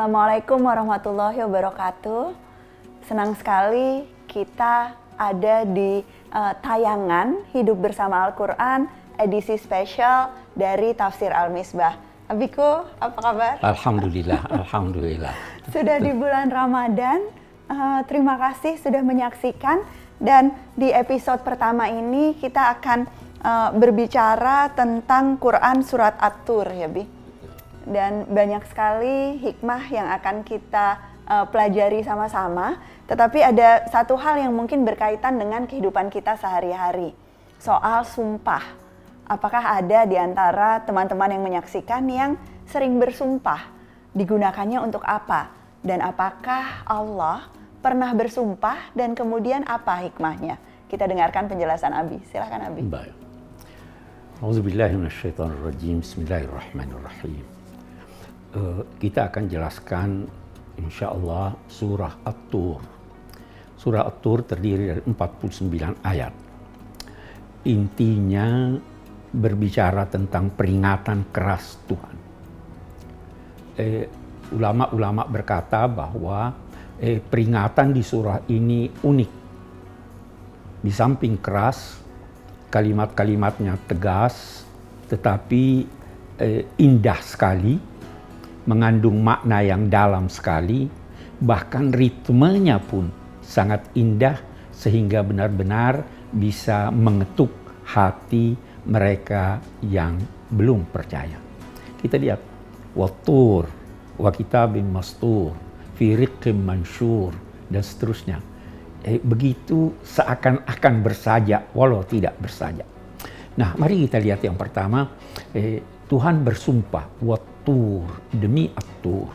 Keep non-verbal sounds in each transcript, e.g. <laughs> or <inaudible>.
Assalamualaikum warahmatullahi wabarakatuh. Senang sekali kita ada di uh, tayangan Hidup Bersama Al-Quran edisi spesial dari Tafsir Al-Misbah. Abiku, apa kabar? Alhamdulillah, Alhamdulillah. <laughs> Sudah di bulan Ramadan, uh, terima kasih sudah menyaksikan dan di episode pertama ini kita akan uh, berbicara tentang Quran Surat At-Tur ya Bi dan banyak sekali hikmah yang akan kita uh, pelajari sama-sama. Tetapi ada satu hal yang mungkin berkaitan dengan kehidupan kita sehari-hari, soal sumpah. Apakah ada di antara teman-teman yang menyaksikan yang sering bersumpah? Digunakannya untuk apa? Dan apakah Allah pernah bersumpah dan kemudian apa hikmahnya? Kita dengarkan penjelasan Abi. Silahkan Abi. Baik. Auzubillahiminasyaitonirrajim. Bismillahirrahmanirrahim. Eh, kita akan jelaskan insya Allah surah At-Tur. Surah At-Tur terdiri dari 49 ayat. Intinya berbicara tentang peringatan keras Tuhan. Eh, ulama-ulama berkata bahwa eh, peringatan di surah ini unik. Di samping keras, kalimat-kalimatnya tegas, tetapi eh, indah sekali mengandung makna yang dalam sekali, bahkan ritmenya pun sangat indah sehingga benar-benar bisa mengetuk hati mereka yang belum percaya. Kita lihat, watur, wa kitabim mastur, fi mansyur, dan seterusnya. Eh, begitu seakan-akan bersaja, walau tidak bersaja. Nah, mari kita lihat yang pertama, eh, Tuhan bersumpah, tur demi atur.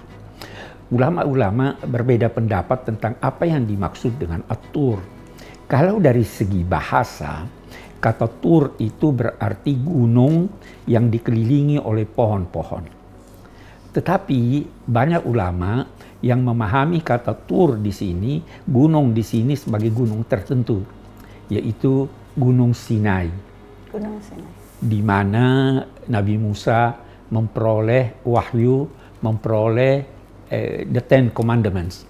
Ulama-ulama berbeda pendapat tentang apa yang dimaksud dengan atur. Kalau dari segi bahasa, kata tur itu berarti gunung yang dikelilingi oleh pohon-pohon. Tetapi banyak ulama yang memahami kata tur di sini, gunung di sini sebagai gunung tertentu, yaitu Gunung Sinai. Gunung Sinai. Di mana Nabi Musa memperoleh wahyu, memperoleh eh, the Ten Commandments.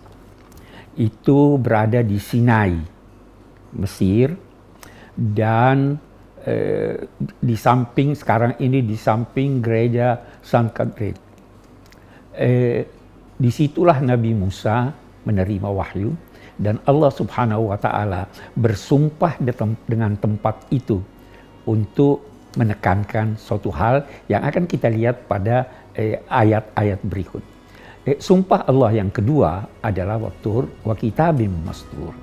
Itu berada di Sinai, Mesir, dan eh, di samping sekarang ini di samping gereja San Kadrid. Eh, di situlah Nabi Musa menerima wahyu dan Allah Subhanahu wa taala bersumpah dengan tempat itu untuk menekankan suatu hal yang akan kita lihat pada eh, ayat-ayat eh, berikut. Eh, sumpah Allah yang kedua adalah waktu wa kitabim mastur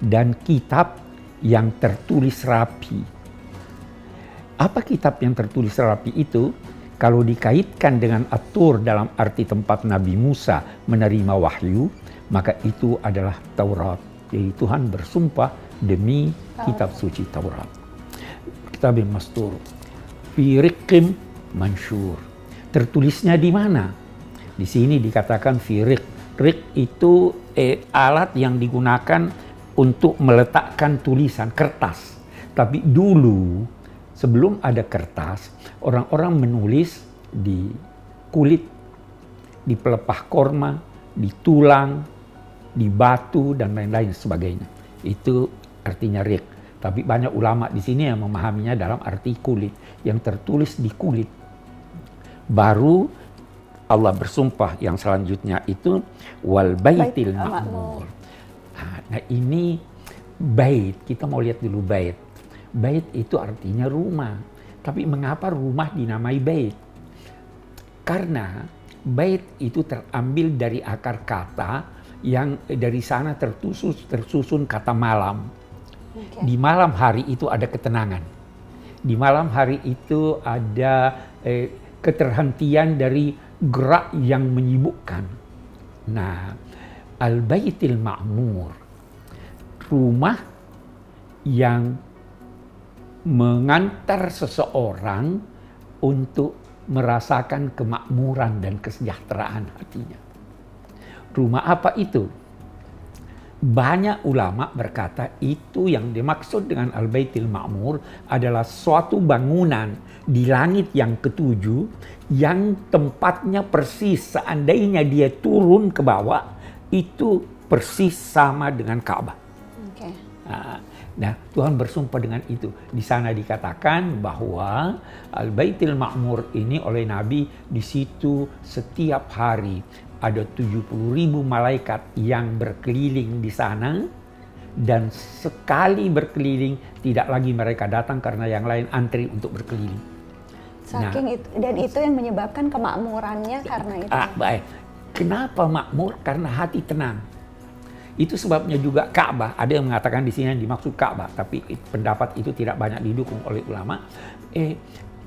dan kitab yang tertulis rapi. Apa kitab yang tertulis rapi itu? Kalau dikaitkan dengan atur dalam arti tempat Nabi Musa menerima wahyu, maka itu adalah Taurat. Jadi Tuhan bersumpah demi kitab suci Taurat. Kitab mastur firikim mansyur. Tertulisnya di mana? Di sini dikatakan firik. Rik itu eh, alat yang digunakan untuk meletakkan tulisan kertas. Tapi dulu sebelum ada kertas, orang-orang menulis di kulit, di pelepah korma, di tulang, di batu dan lain-lain sebagainya. Itu artinya rik. Tapi banyak ulama di sini yang memahaminya dalam arti kulit, yang tertulis di kulit. Baru Allah bersumpah yang selanjutnya itu wal baitil ma'mur. Nah, ini bait, kita mau lihat dulu bait. Bait itu artinya rumah. Tapi mengapa rumah dinamai bait? Karena bait itu terambil dari akar kata yang dari sana tersusun, tersusun kata malam Di malam hari itu ada ketenangan. Di malam hari itu ada eh, keterhentian dari gerak yang menyibukkan. Nah, Al-Baitil Ma'mur, rumah yang mengantar seseorang untuk merasakan kemakmuran dan kesejahteraan hatinya. Rumah apa itu? Banyak ulama berkata itu yang dimaksud dengan Al-Baitul Ma'mur adalah suatu bangunan di langit yang ketujuh yang tempatnya persis seandainya dia turun ke bawah itu persis sama dengan Ka'bah. Okay. Nah, Tuhan bersumpah dengan itu. Di sana dikatakan bahwa Al-Baitul Ma'mur ini oleh Nabi di situ setiap hari ada 70 ribu malaikat yang berkeliling di sana dan sekali berkeliling tidak lagi mereka datang karena yang lain antri untuk berkeliling. Saking nah, itu dan itu yang menyebabkan kemakmurannya karena itu. Ah, baik. Kenapa makmur? Karena hati tenang. Itu sebabnya juga Ka'bah. Ada yang mengatakan di sini yang dimaksud Ka'bah, tapi pendapat itu tidak banyak didukung oleh ulama. Eh,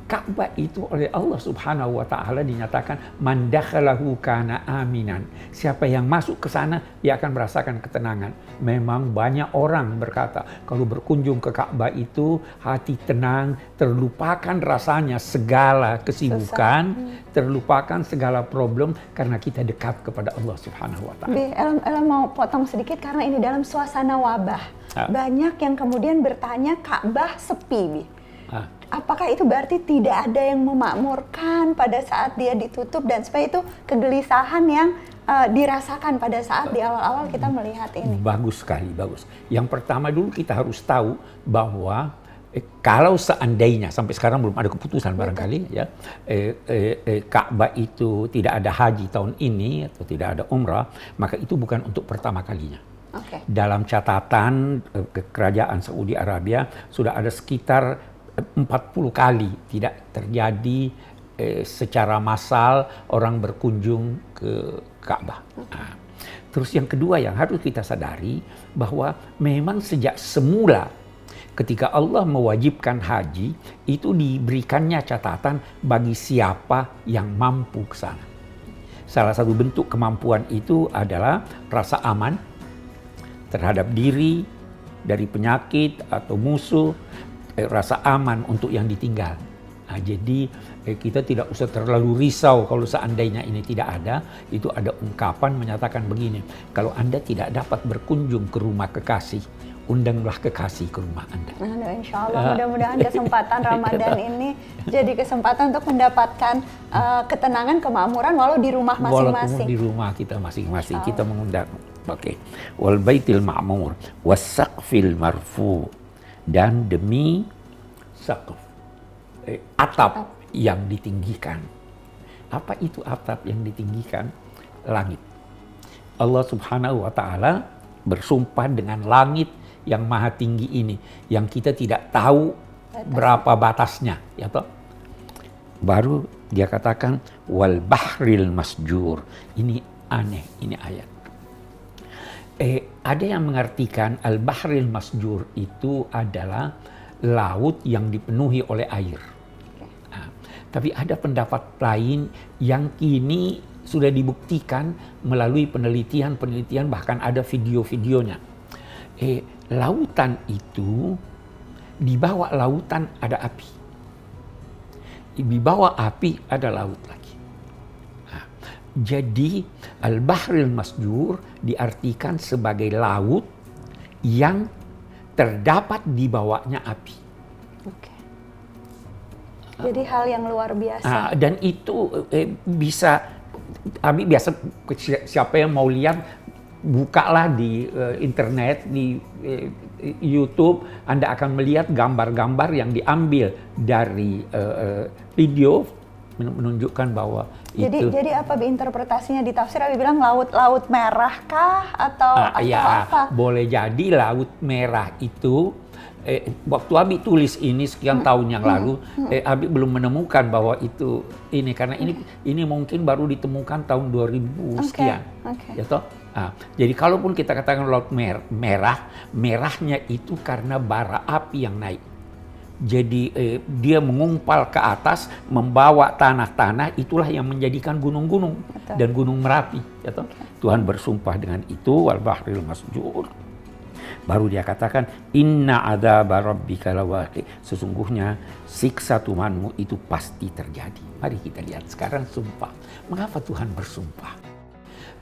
Ka'bah itu oleh Allah Subhanahu wa taala dinyatakan mandakhalahu kana aminan. Siapa yang masuk ke sana dia akan merasakan ketenangan. Memang banyak orang berkata kalau berkunjung ke Ka'bah itu hati tenang, terlupakan rasanya segala kesibukan, hmm. terlupakan segala problem karena kita dekat kepada Allah Subhanahu wa taala. Elam, Elam mau potong sedikit karena ini dalam suasana wabah. Ha? Banyak yang kemudian bertanya Ka'bah sepi, Bi. Ha? apakah itu berarti tidak ada yang memakmurkan pada saat dia ditutup dan supaya itu kegelisahan yang uh, dirasakan pada saat di awal-awal kita melihat ini. Bagus sekali, bagus. Yang pertama dulu kita harus tahu bahwa eh, kalau seandainya sampai sekarang belum ada keputusan barangkali ya eh, eh, eh, Ka'bah itu tidak ada haji tahun ini atau tidak ada umrah, maka itu bukan untuk pertama kalinya. Okay. Dalam catatan eh, kerajaan Saudi Arabia sudah ada sekitar 40 kali tidak terjadi eh, secara massal orang berkunjung ke Ka'bah. Nah, terus yang kedua yang harus kita sadari bahwa memang sejak semula ketika Allah mewajibkan haji itu diberikannya catatan bagi siapa yang mampu ke sana. Salah satu bentuk kemampuan itu adalah rasa aman terhadap diri dari penyakit atau musuh eh, rasa aman untuk yang ditinggal. Nah, jadi eh, kita tidak usah terlalu risau kalau seandainya ini tidak ada. Itu ada ungkapan menyatakan begini, kalau Anda tidak dapat berkunjung ke rumah kekasih, undanglah kekasih ke rumah Anda. Nah, insya Allah uh, mudah-mudahan kesempatan <laughs> Ramadan ini jadi kesempatan untuk mendapatkan uh, ketenangan, kemakmuran walau di rumah masing-masing. di rumah kita masing-masing kita mengundang. Oke. Okay. Wal baitil ma'mur wasaqfil marfu dan demi sakuf eh, atap yang ditinggikan. Apa itu atap yang ditinggikan? Langit. Allah Subhanahu wa taala bersumpah dengan langit yang maha tinggi ini yang kita tidak tahu Batas. berapa batasnya, ya toh? Baru dia katakan wal bahril masjur. Ini aneh, ini ayat. Eh, ada yang mengartikan al-bahril masjur itu adalah laut yang dipenuhi oleh air. Nah, tapi ada pendapat lain yang kini sudah dibuktikan melalui penelitian-penelitian bahkan ada video-videonya. Eh, lautan itu di bawah lautan ada api. Di bawah api ada laut lagi. Jadi Al-Bahril Masjur diartikan sebagai laut yang terdapat di bawahnya api. Oke. Jadi hal yang luar biasa. Nah, dan itu eh, bisa, Abi biasa siapa yang mau lihat bukalah di uh, internet di uh, YouTube Anda akan melihat gambar-gambar yang diambil dari uh, uh, video menunjukkan bahwa jadi, itu. Jadi apa interpretasinya di tafsir Abi bilang laut-laut merah kah atau, nah, atau ya, apa? Boleh jadi laut merah itu eh, waktu Abi tulis ini sekian hmm. tahun yang lalu, hmm. eh, Abi belum menemukan bahwa itu ini karena ini hmm. ini mungkin baru ditemukan tahun 2000 okay. sekian. Okay. Ya toh? Nah, jadi kalaupun kita katakan laut merah, merahnya itu karena bara api yang naik. Jadi eh, dia mengumpal ke atas, membawa tanah-tanah, itulah yang menjadikan gunung-gunung dan gunung Merapi. Ya toh? Tuhan bersumpah dengan itu, wal bahril masjur. Baru dia katakan, Inna ada rabbika lawaqi. Sesungguhnya siksa Tuhanmu itu pasti terjadi. Mari kita lihat sekarang sumpah. Mengapa Tuhan bersumpah?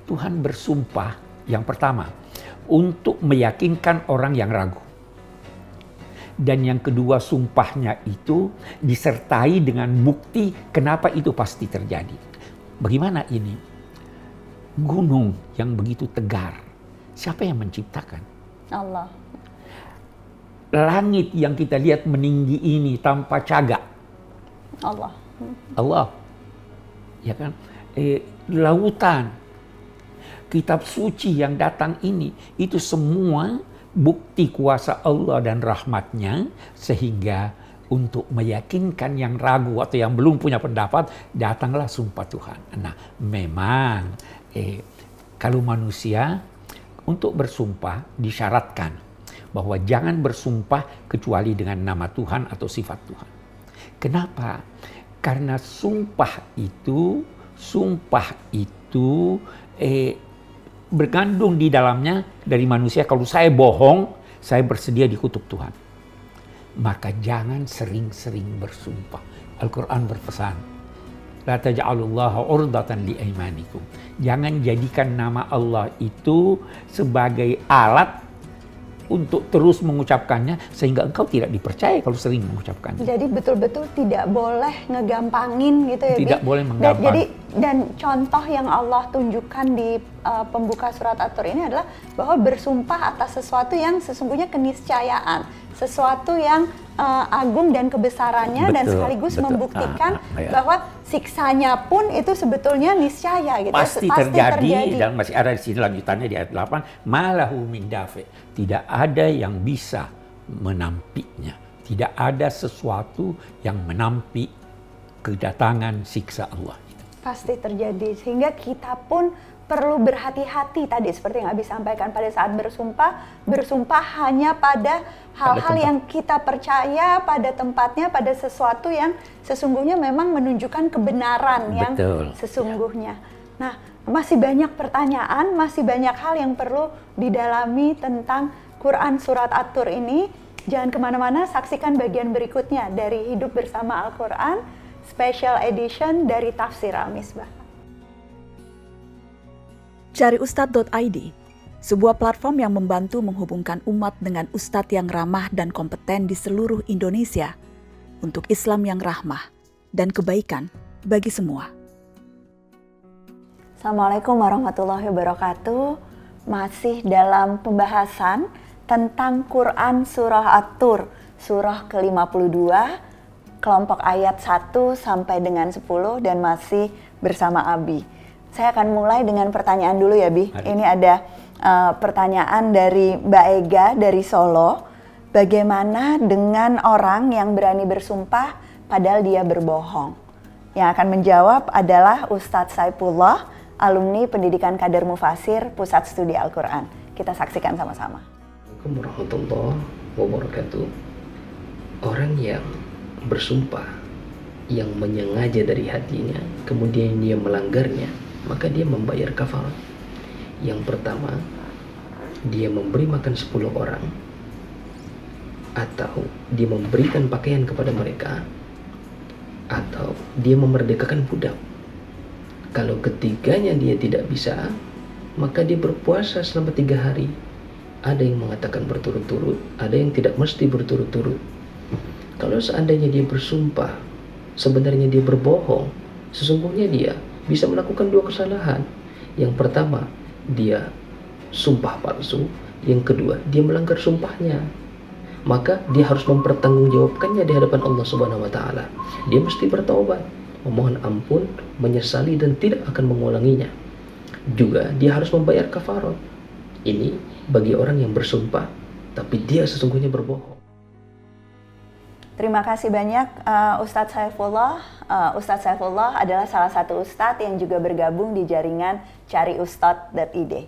Tuhan bersumpah yang pertama, untuk meyakinkan orang yang ragu. Dan yang kedua sumpahnya itu disertai dengan bukti kenapa itu pasti terjadi. Bagaimana ini? Gunung yang begitu tegar, siapa yang menciptakan? Allah. Langit yang kita lihat meninggi ini tanpa cagak, Allah. Allah. Ya kan? Eh, lautan, kitab suci yang datang ini, itu semua bukti kuasa Allah dan rahmatnya sehingga untuk meyakinkan yang ragu atau yang belum punya pendapat, datanglah sumpah Tuhan. Nah, memang eh, kalau manusia untuk bersumpah disyaratkan bahwa jangan bersumpah kecuali dengan nama Tuhan atau sifat Tuhan. Kenapa? Karena sumpah itu, sumpah itu eh, bergandung di dalamnya dari manusia. Kalau saya bohong, saya bersedia dikutuk Tuhan. Maka jangan sering-sering bersumpah. Al-Quran berpesan, La taj'alullaha urdatan li aimanikum. Jangan jadikan nama Allah itu sebagai alat untuk terus mengucapkannya sehingga engkau tidak dipercaya kalau sering mengucapkannya. Jadi betul-betul tidak boleh ngegampangin gitu ya. Tidak Bi? boleh Dan, menggampang. jadi dan contoh yang Allah tunjukkan di uh, pembuka surat At-Tur ini adalah bahwa bersumpah atas sesuatu yang sesungguhnya keniscayaan, sesuatu yang uh, agung dan kebesarannya dan Betul, sekaligus betul. membuktikan Ah, ah, ya. bahwa siksanya pun itu sebetulnya niscaya gitu. pasti, terjadi, dan masih ada di sini lanjutannya di ayat 8 malahu min dafi tidak ada yang bisa menampinya tidak ada sesuatu yang menampi kedatangan siksa Allah Pasti terjadi sehingga kita pun perlu berhati-hati tadi seperti yang Abi sampaikan pada saat bersumpah, bersumpah hanya pada hal-hal yang kita percaya pada tempatnya, pada sesuatu yang sesungguhnya memang menunjukkan kebenaran yang Betul. sesungguhnya. Nah, masih banyak pertanyaan, masih banyak hal yang perlu didalami tentang Quran Surat At-Tur ini. Jangan ke mana-mana, saksikan bagian berikutnya dari Hidup Bersama Al-Quran, Special Edition dari Tafsir Al-Misbah. Cari Ustadz.id, sebuah platform yang membantu menghubungkan umat dengan ustadz yang ramah dan kompeten di seluruh Indonesia untuk Islam yang rahmah dan kebaikan bagi semua. Assalamualaikum warahmatullahi wabarakatuh. Masih dalam pembahasan tentang Quran Surah At-Tur, surah ke-52, kelompok ayat 1 sampai dengan 10 dan masih bersama Abi. Saya akan mulai dengan pertanyaan dulu ya Bi. Mari. Ini ada uh, pertanyaan dari Mbak Ega dari Solo. Bagaimana dengan orang yang berani bersumpah padahal dia berbohong? Yang akan menjawab adalah Ustadz Saifullah, alumni Pendidikan Kader Mufasir Pusat Studi Al-Quran. Kita saksikan sama-sama. Assalamualaikum warahmatullahi wabarakatuh. Orang yang bersumpah yang menyengaja dari hatinya, kemudian dia melanggarnya, maka dia membayar kafarat. Yang pertama, dia memberi makan 10 orang atau dia memberikan pakaian kepada mereka atau dia memerdekakan budak. Kalau ketiganya dia tidak bisa, maka dia berpuasa selama tiga hari. Ada yang mengatakan berturut-turut, ada yang tidak mesti berturut-turut. Kalau seandainya dia bersumpah, sebenarnya dia berbohong, sesungguhnya dia bisa melakukan dua kesalahan. Yang pertama, dia sumpah palsu. Yang kedua, dia melanggar sumpahnya. Maka dia harus mempertanggungjawabkannya di hadapan Allah Subhanahu wa taala. Dia mesti bertaubat, memohon ampun, menyesali dan tidak akan mengulanginya. Juga dia harus membayar kafarat. Ini bagi orang yang bersumpah tapi dia sesungguhnya berbohong. Terima kasih banyak uh, Ustadz Saifullah. Uh, Ustadz Saifullah adalah salah satu ustadz yang juga bergabung di jaringan cariustadz.id.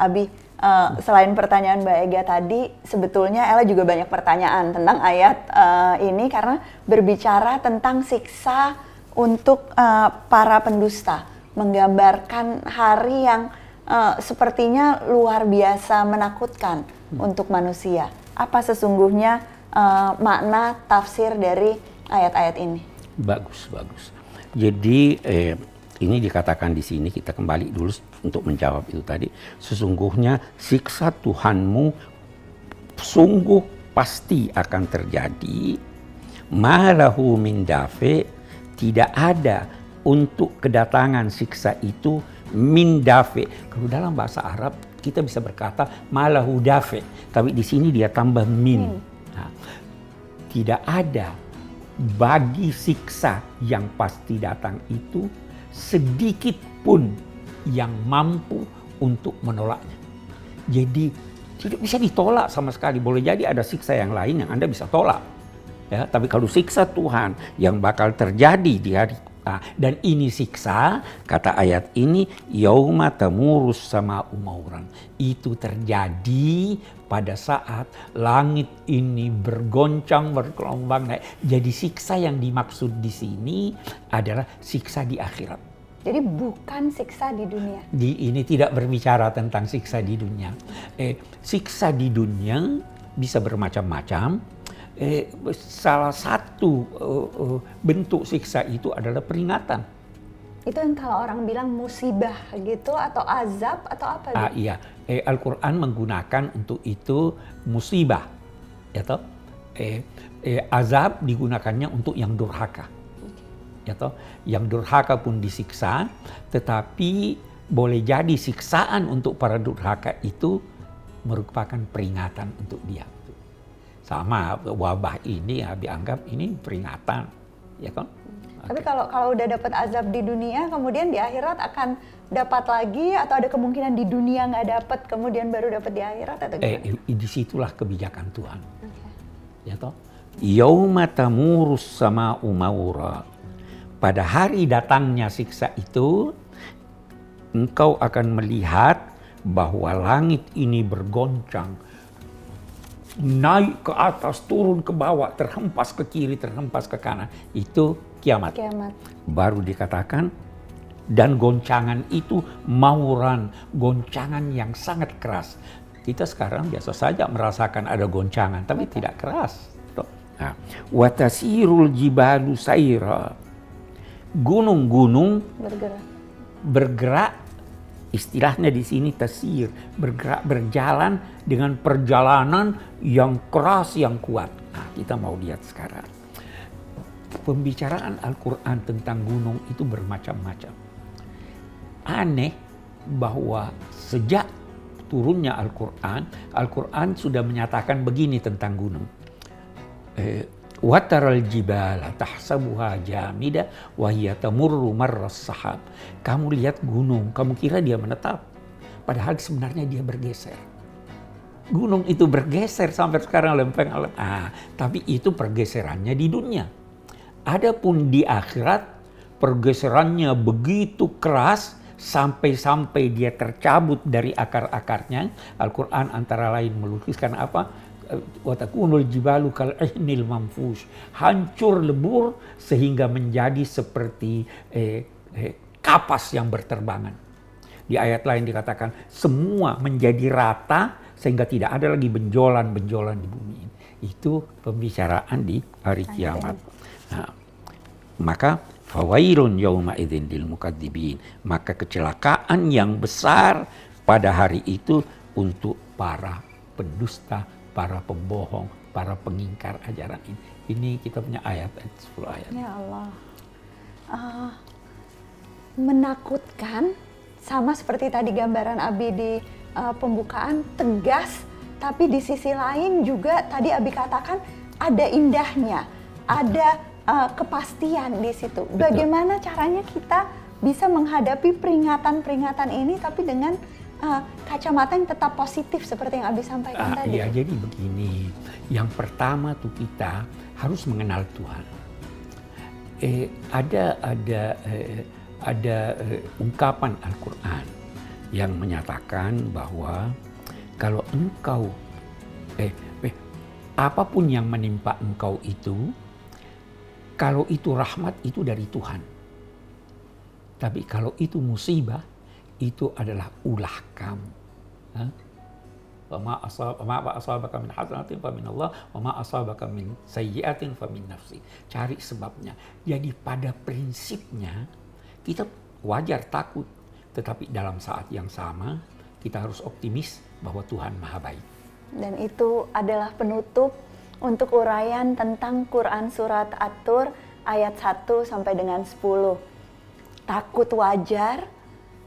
Abi, uh, selain pertanyaan Mbak Ega tadi, sebetulnya Ella juga banyak pertanyaan tentang ayat uh, ini karena berbicara tentang siksa untuk uh, para pendusta, menggambarkan hari yang uh, sepertinya luar biasa menakutkan untuk manusia. Apa sesungguhnya uh, makna tafsir dari ayat-ayat ini? bagus bagus jadi eh, ini dikatakan di sini kita kembali dulu untuk menjawab itu tadi. Sesungguhnya siksa Tuhanmu sungguh pasti akan terjadi. Malahu min dafe tidak ada untuk kedatangan siksa itu min dafe. Kalau dalam bahasa Arab kita bisa berkata malahu dafe, tapi di sini dia tambah min. Nah, tidak ada bagi siksa yang pasti datang itu sedikit pun yang mampu untuk menolaknya. Jadi tidak bisa ditolak sama sekali. Boleh jadi ada siksa yang lain yang Anda bisa tolak. Ya, tapi kalau siksa Tuhan yang bakal terjadi di hari Nah, dan ini siksa, kata ayat ini, yauma tamurus sama umauran. Itu terjadi pada saat langit ini bergoncang, bergelombang naik. Jadi siksa yang dimaksud di sini adalah siksa di akhirat. Jadi bukan siksa di dunia. Di ini tidak berbicara tentang siksa di dunia. Eh, siksa di dunia bisa bermacam-macam eh, salah satu uh, uh, bentuk siksa itu adalah peringatan. Itu yang kalau orang bilang musibah gitu atau azab atau apa? Ah, iya, eh, Al-Quran menggunakan untuk itu musibah, ya toh. Eh, eh, azab digunakannya untuk yang durhaka, ya toh. Yang durhaka pun disiksa, tetapi boleh jadi siksaan untuk para durhaka itu merupakan peringatan untuk dia sama wabah ini ya dianggap ini peringatan ya kan tapi okay. kalau kalau udah dapat azab di dunia kemudian di akhirat akan dapat lagi atau ada kemungkinan di dunia nggak dapat kemudian baru dapat di akhirat atau gimana? Eh, di situlah kebijakan Tuhan okay. ya toh yauma tamurus sama umaura pada hari datangnya siksa itu engkau akan melihat bahwa langit ini bergoncang naik ke atas, turun ke bawah, terhempas ke kiri, terhempas ke kanan. Itu kiamat. Kiamat. Baru dikatakan dan goncangan itu mauran, goncangan yang sangat keras. Kita sekarang biasa saja merasakan ada goncangan, tapi Betul. tidak keras. Nah, watasirul jibalu saira. Gunung-gunung bergerak. bergerak istilahnya di sini tasir, bergerak berjalan dengan perjalanan yang keras yang kuat. Nah, kita mau lihat sekarang. Pembicaraan Al-Qur'an tentang gunung itu bermacam-macam. Aneh bahwa sejak turunnya Al-Qur'an, Al-Qur'an sudah menyatakan begini tentang gunung. Eh, Wataral jibala tahsabuha jamida wa hiya tamurru marras sahab. Kamu lihat gunung, kamu kira dia menetap. Padahal sebenarnya dia bergeser. Gunung itu bergeser sampai sekarang lempeng alam. Ah, tapi itu pergeserannya di dunia. Adapun di akhirat pergeserannya begitu keras sampai-sampai dia tercabut dari akar-akarnya. Al-Quran antara lain melukiskan apa? Watakunul jibalu kal ihnil manfush. Hancur lebur sehingga menjadi seperti eh, eh, kapas yang berterbangan. Di ayat lain dikatakan semua menjadi rata sehingga tidak ada lagi benjolan-benjolan di bumi ini. Itu pembicaraan di hari kiamat. nah, maka fawailun yauma idzin lil mukadzibin maka kecelakaan yang besar pada hari itu untuk para pendusta para pembohong, para pengingkar ajaran ini. Ini kita punya ayat, 10 ayat. Ya Allah. Uh, menakutkan sama seperti tadi gambaran Abi di uh, pembukaan tegas, tapi di sisi lain juga tadi Abi katakan ada indahnya, ada uh, kepastian di situ. Betul. Bagaimana caranya kita bisa menghadapi peringatan-peringatan ini tapi dengan uh, kacamata yang tetap positif seperti yang Abi sampaikan uh, tadi. Iya, jadi begini. Yang pertama tuh kita harus mengenal Tuhan. Eh, ada ada eh, ada eh, ungkapan Al-Qur'an yang menyatakan bahwa kalau engkau eh, eh apa pun yang menimpa engkau itu kalau itu rahmat itu dari Tuhan. Tapi kalau itu musibah itu adalah ulah kamu. Cari sebabnya. Jadi pada prinsipnya kita wajar takut, tetapi dalam saat yang sama kita harus optimis bahwa Tuhan Maha Baik. Dan itu adalah penutup untuk uraian tentang Quran Surat At-Tur ayat 1 sampai dengan 10. Takut wajar,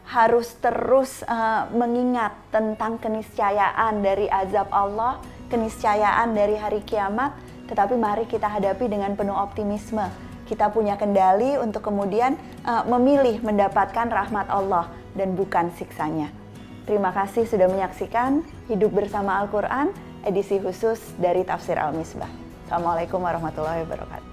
harus terus uh, mengingat tentang keniscayaan dari azab Allah, keniscayaan dari hari kiamat, tetapi mari kita hadapi dengan penuh optimisme. Kita punya kendali untuk kemudian uh, memilih mendapatkan rahmat Allah dan bukan siksanya. Terima kasih sudah menyaksikan Hidup Bersama Al-Quran, edisi khusus dari Tafsir Al-Misbah. Assalamualaikum warahmatullahi wabarakatuh.